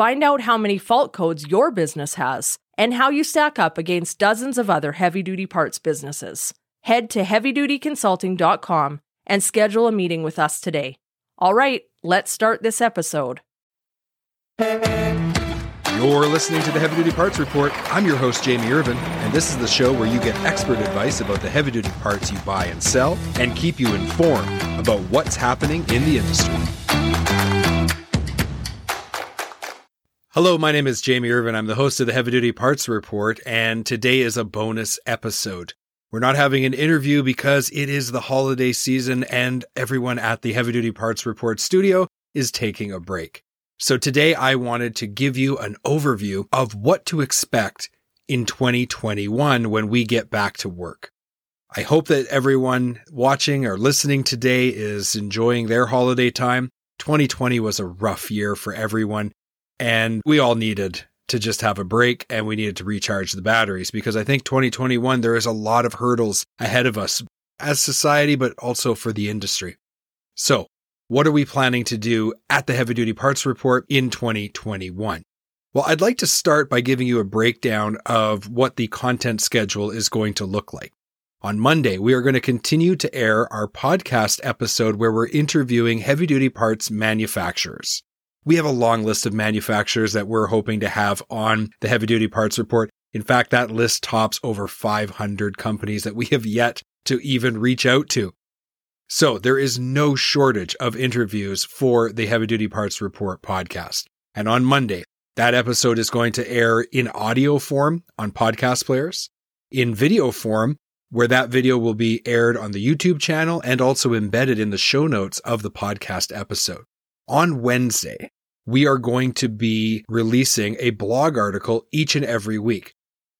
Find out how many fault codes your business has and how you stack up against dozens of other heavy duty parts businesses. Head to heavydutyconsulting.com and schedule a meeting with us today. All right, let's start this episode. You're listening to the Heavy Duty Parts Report. I'm your host, Jamie Irvin, and this is the show where you get expert advice about the heavy duty parts you buy and sell and keep you informed about what's happening in the industry. Hello, my name is Jamie Irvin. I'm the host of the Heavy Duty Parts Report, and today is a bonus episode. We're not having an interview because it is the holiday season and everyone at the Heavy Duty Parts Report studio is taking a break. So today I wanted to give you an overview of what to expect in 2021 when we get back to work. I hope that everyone watching or listening today is enjoying their holiday time. 2020 was a rough year for everyone and we all needed to just have a break and we needed to recharge the batteries because I think 2021, there is a lot of hurdles ahead of us as society, but also for the industry. So what are we planning to do at the heavy duty parts report in 2021? Well, I'd like to start by giving you a breakdown of what the content schedule is going to look like. On Monday, we are going to continue to air our podcast episode where we're interviewing heavy duty parts manufacturers. We have a long list of manufacturers that we're hoping to have on the heavy duty parts report. In fact, that list tops over 500 companies that we have yet to even reach out to. So there is no shortage of interviews for the heavy duty parts report podcast. And on Monday, that episode is going to air in audio form on podcast players, in video form, where that video will be aired on the YouTube channel and also embedded in the show notes of the podcast episode on Wednesday, we are going to be releasing a blog article each and every week.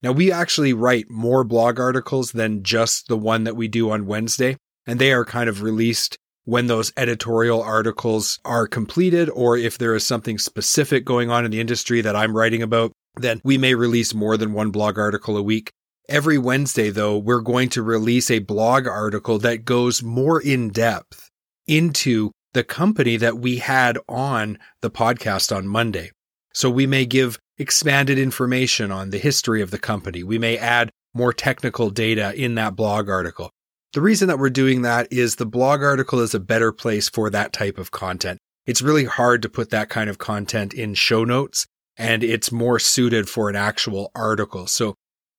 Now, we actually write more blog articles than just the one that we do on Wednesday, and they are kind of released when those editorial articles are completed, or if there is something specific going on in the industry that I'm writing about, then we may release more than one blog article a week. Every Wednesday, though, we're going to release a blog article that goes more in depth into the company that we had on the podcast on Monday. So we may give expanded information on the history of the company. We may add more technical data in that blog article. The reason that we're doing that is the blog article is a better place for that type of content. It's really hard to put that kind of content in show notes and it's more suited for an actual article. So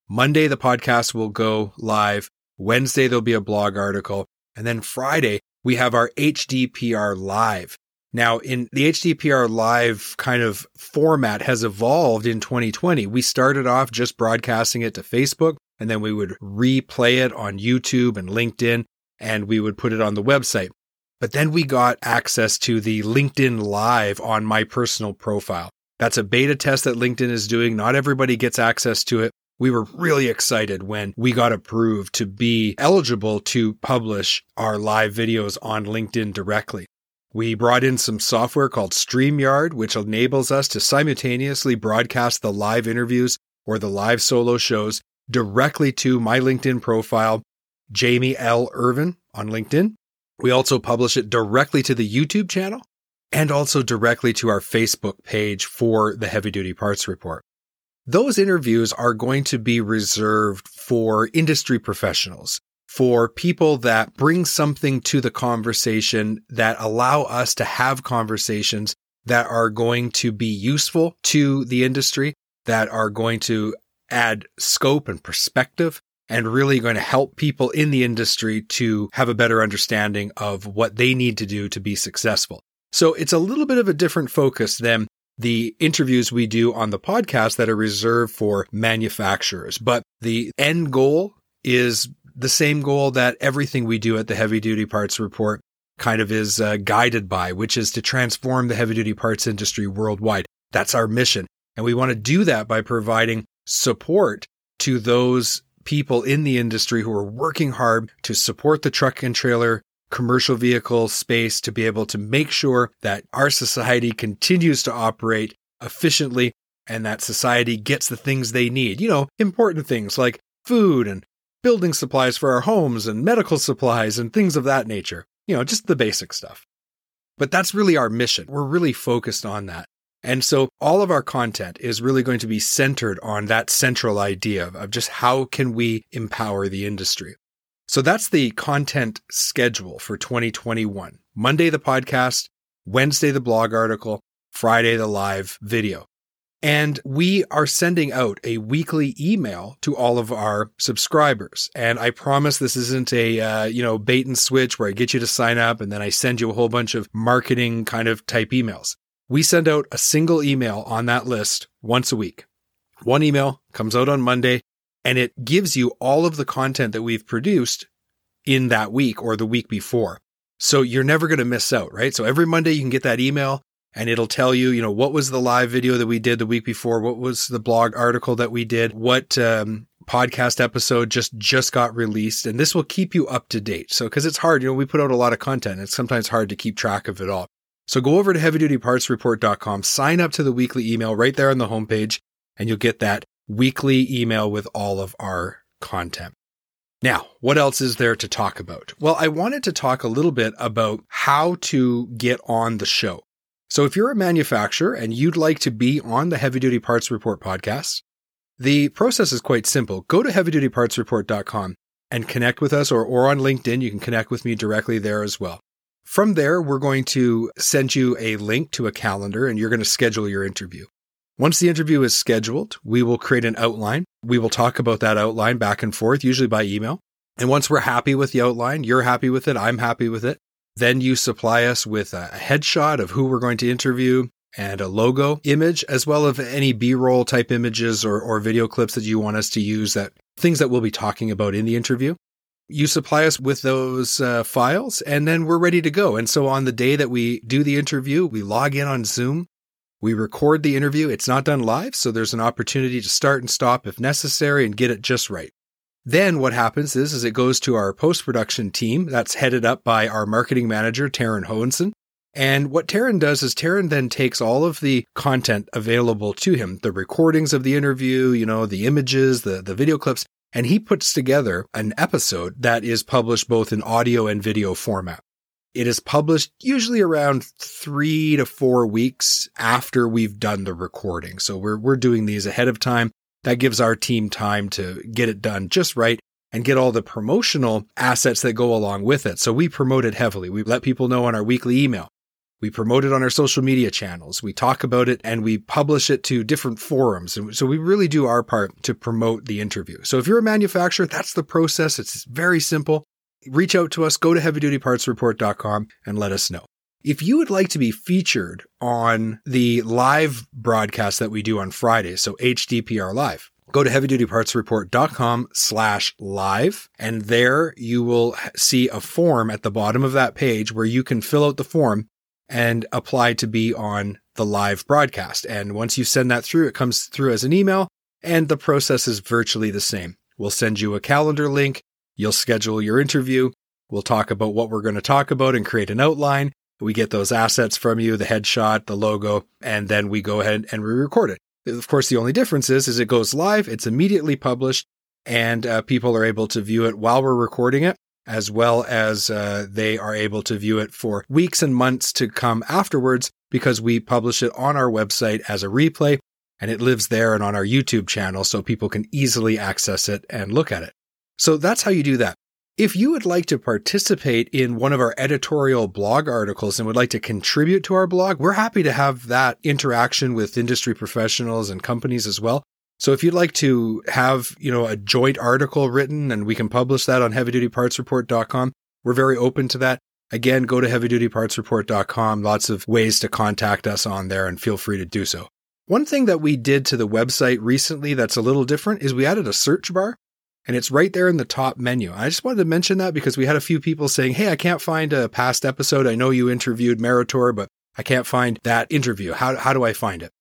Monday, the podcast will go live. Wednesday, there'll be a blog article. And then Friday, we have our HDPR live. Now, in the HDPR live kind of format has evolved in 2020. We started off just broadcasting it to Facebook and then we would replay it on YouTube and LinkedIn and we would put it on the website. But then we got access to the LinkedIn live on my personal profile. That's a beta test that LinkedIn is doing. Not everybody gets access to it we were really excited when we got approved to be eligible to publish our live videos on LinkedIn directly. We brought in some software called StreamYard, which enables us to simultaneously broadcast the live interviews or the live solo shows directly to my LinkedIn profile, Jamie L. Irvin on LinkedIn. We also publish it directly to the YouTube channel and also directly to our Facebook page for the Heavy Duty Parts Report. Those interviews are going to be reserved for industry professionals, for people that bring something to the conversation that allow us to have conversations that are going to be useful to the industry, that are going to add scope and perspective and really going to help people in the industry to have a better understanding of what they need to do to be successful. So it's a little bit of a different focus than the interviews we do on the podcast that are reserved for manufacturers. But the end goal is the same goal that everything we do at the Heavy Duty Parts Report kind of is uh, guided by, which is to transform the heavy duty parts industry worldwide. That's our mission. And we want to do that by providing support to those people in the industry who are working hard to support the truck and trailer commercial vehicle space to be able to make sure that our society continues to operate efficiently and that society gets the things they need. You know, important things like food and building supplies for our homes and medical supplies and things of that nature. You know, just the basic stuff. But that's really our mission. We're really focused on that. And so all of our content is really going to be centered on that central idea of just how can we empower the industry. So that's the content schedule for 2021. Monday, the podcast, Wednesday, the blog article, Friday, the live video. And we are sending out a weekly email to all of our subscribers. And I promise this isn't a, uh, you know, bait and switch where I get you to sign up and then I send you a whole bunch of marketing kind of type emails. We send out a single email on that list once a week. One email comes out on Monday and it gives you all of the content that we've produced in that week or the week before. So you're never going to miss out, right? So every Monday you can get that email and it'll tell you, you know, what was the live video that we did the week before? What was the blog article that we did? What, um, podcast episode just just got released and this will keep you up to date. So cuz it's hard, you know, we put out a lot of content. It's sometimes hard to keep track of it all. So go over to heavydutypartsreport.com, sign up to the weekly email right there on the homepage, and you'll get that weekly email with all of our content. Now, what else is there to talk about? Well, I wanted to talk a little bit about how to get on the show. So if you're a manufacturer and you'd like to be on the Heavy Duty Parts Report podcast, the process is quite simple. Go to heavydutypartsreport.com and connect with us or, or on LinkedIn. You can connect with me directly there as well. From there, we're going to send you a link to a calendar and you're going to schedule your interview. Once the interview is scheduled, we will create an outline. We will talk about that outline back and forth, usually by email. And once we're happy with the outline, you're happy with it, I'm happy with it, then you supply us with a headshot of who we're going to interview and a logo image, as well as any B-roll type images or, or video clips that you want us to use that things that we'll be talking about in the interview you supply us with those uh, files and then we're ready to go. And so on the day that we do the interview, we log in on Zoom. We record the interview. It's not done live, so there's an opportunity to start and stop if necessary and get it just right. Then what happens is, is it goes to our post-production team that's headed up by our marketing manager, Taryn Hohenson. And what Taryn does is Taryn then takes all of the content available to him, the recordings of the interview, you know, the images, the, the video clips, and he puts together an episode that is published both in audio and video format. It is published usually around three to four weeks after we've done the recording. So we're, we're doing these ahead of time. That gives our team time to get it done just right and get all the promotional assets that go along with it. So we promote it heavily. We let people know on our weekly email. We promote it on our social media channels. We talk about it and we publish it to different forums. So we really do our part to promote the interview. So if you're a manufacturer, that's the process. It's very simple. Reach out to us, go to heavydutypartsreport.com and let us know. If you would like to be featured on the live broadcast that we do on Fridays, so HDPR Live, go to heavydutypartsreport.com slash live. And there you will see a form at the bottom of that page where you can fill out the form and apply to be on the live broadcast. And once you send that through, it comes through as an email and the process is virtually the same. We'll send you a calendar link. You'll schedule your interview. We'll talk about what we're going to talk about and create an outline. We get those assets from you, the headshot, the logo, and then we go ahead and we record it. Of course, the only difference is, is it goes live. It's immediately published and uh, people are able to view it while we're recording it as well as uh, they are able to view it for weeks and months to come afterwards because we publish it on our website as a replay and it lives there and on our YouTube channel so people can easily access it and look at it. So that's how you do that. If you would like to participate in one of our editorial blog articles and would like to contribute to our blog, we're happy to have that interaction with industry professionals and companies as well. So if you'd like to have, you know, a joint article written and we can publish that on heavydutypartsreport.com, we're very open to that. Again, go to heavydutypartsreport.com. Lots of ways to contact us on there and feel free to do so. One thing that we did to the website recently that's a little different is we added a search bar and it's right there in the top menu. I just wanted to mention that because we had a few people saying, Hey, I can't find a past episode. I know you interviewed Meritor, but I can't find that interview. How, how do I find it?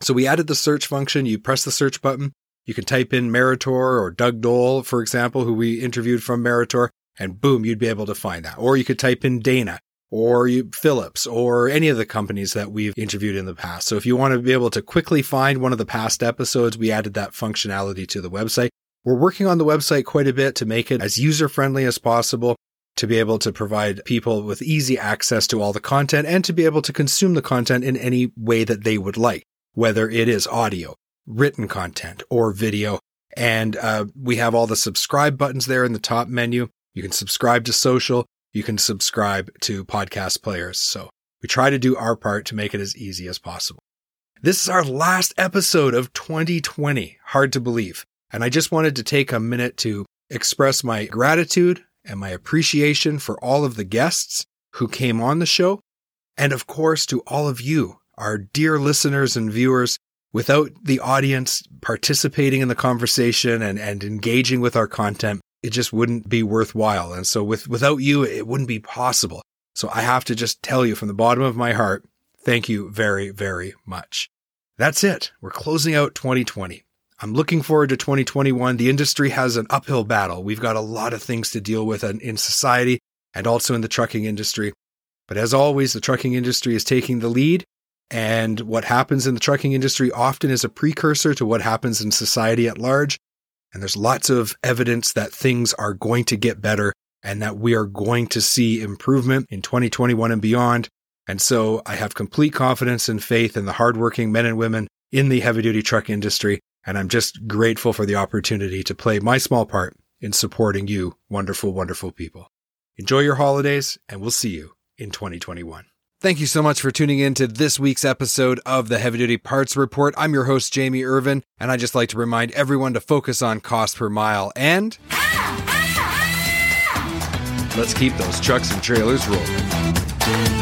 So we added the search function. You press the search button. You can type in Meritor or Doug Dole, for example, who we interviewed from Meritor, and boom, you'd be able to find that. Or you could type in Dana or you, Philips or any of the companies that we've interviewed in the past. So if you want to be able to quickly find one of the past episodes, we added that functionality to the website. We're working on the website quite a bit to make it as user friendly as possible to be able to provide people with easy access to all the content and to be able to consume the content in any way that they would like, whether it is audio, written content, or video. And uh, we have all the subscribe buttons there in the top menu. You can subscribe to social. You can subscribe to podcast players. So we try to do our part to make it as easy as possible. This is our last episode of 2020. Hard to believe. And I just wanted to take a minute to express my gratitude and my appreciation for all of the guests who came on the show. And of course, to all of you, our dear listeners and viewers. Without the audience participating in the conversation and, and engaging with our content, it just wouldn't be worthwhile. And so with, without you, it wouldn't be possible. So I have to just tell you from the bottom of my heart, thank you very, very much. That's it. We're closing out 2020. I'm looking forward to 2021. The industry has an uphill battle. We've got a lot of things to deal with in society and also in the trucking industry. But as always, the trucking industry is taking the lead. And what happens in the trucking industry often is a precursor to what happens in society at large. And there's lots of evidence that things are going to get better and that we are going to see improvement in 2021 and beyond. And so I have complete confidence and faith in the hardworking men and women in the heavy duty truck industry and I'm just grateful for the opportunity to play my small part in supporting you, wonderful, wonderful people. Enjoy your holidays, and we'll see you in 2021. Thank you so much for tuning in to this week's episode of the Heavy Duty Parts Report. I'm your host, Jamie Irvin, and I just like to remind everyone to focus on cost per mile and let's keep those trucks and trailers rolling.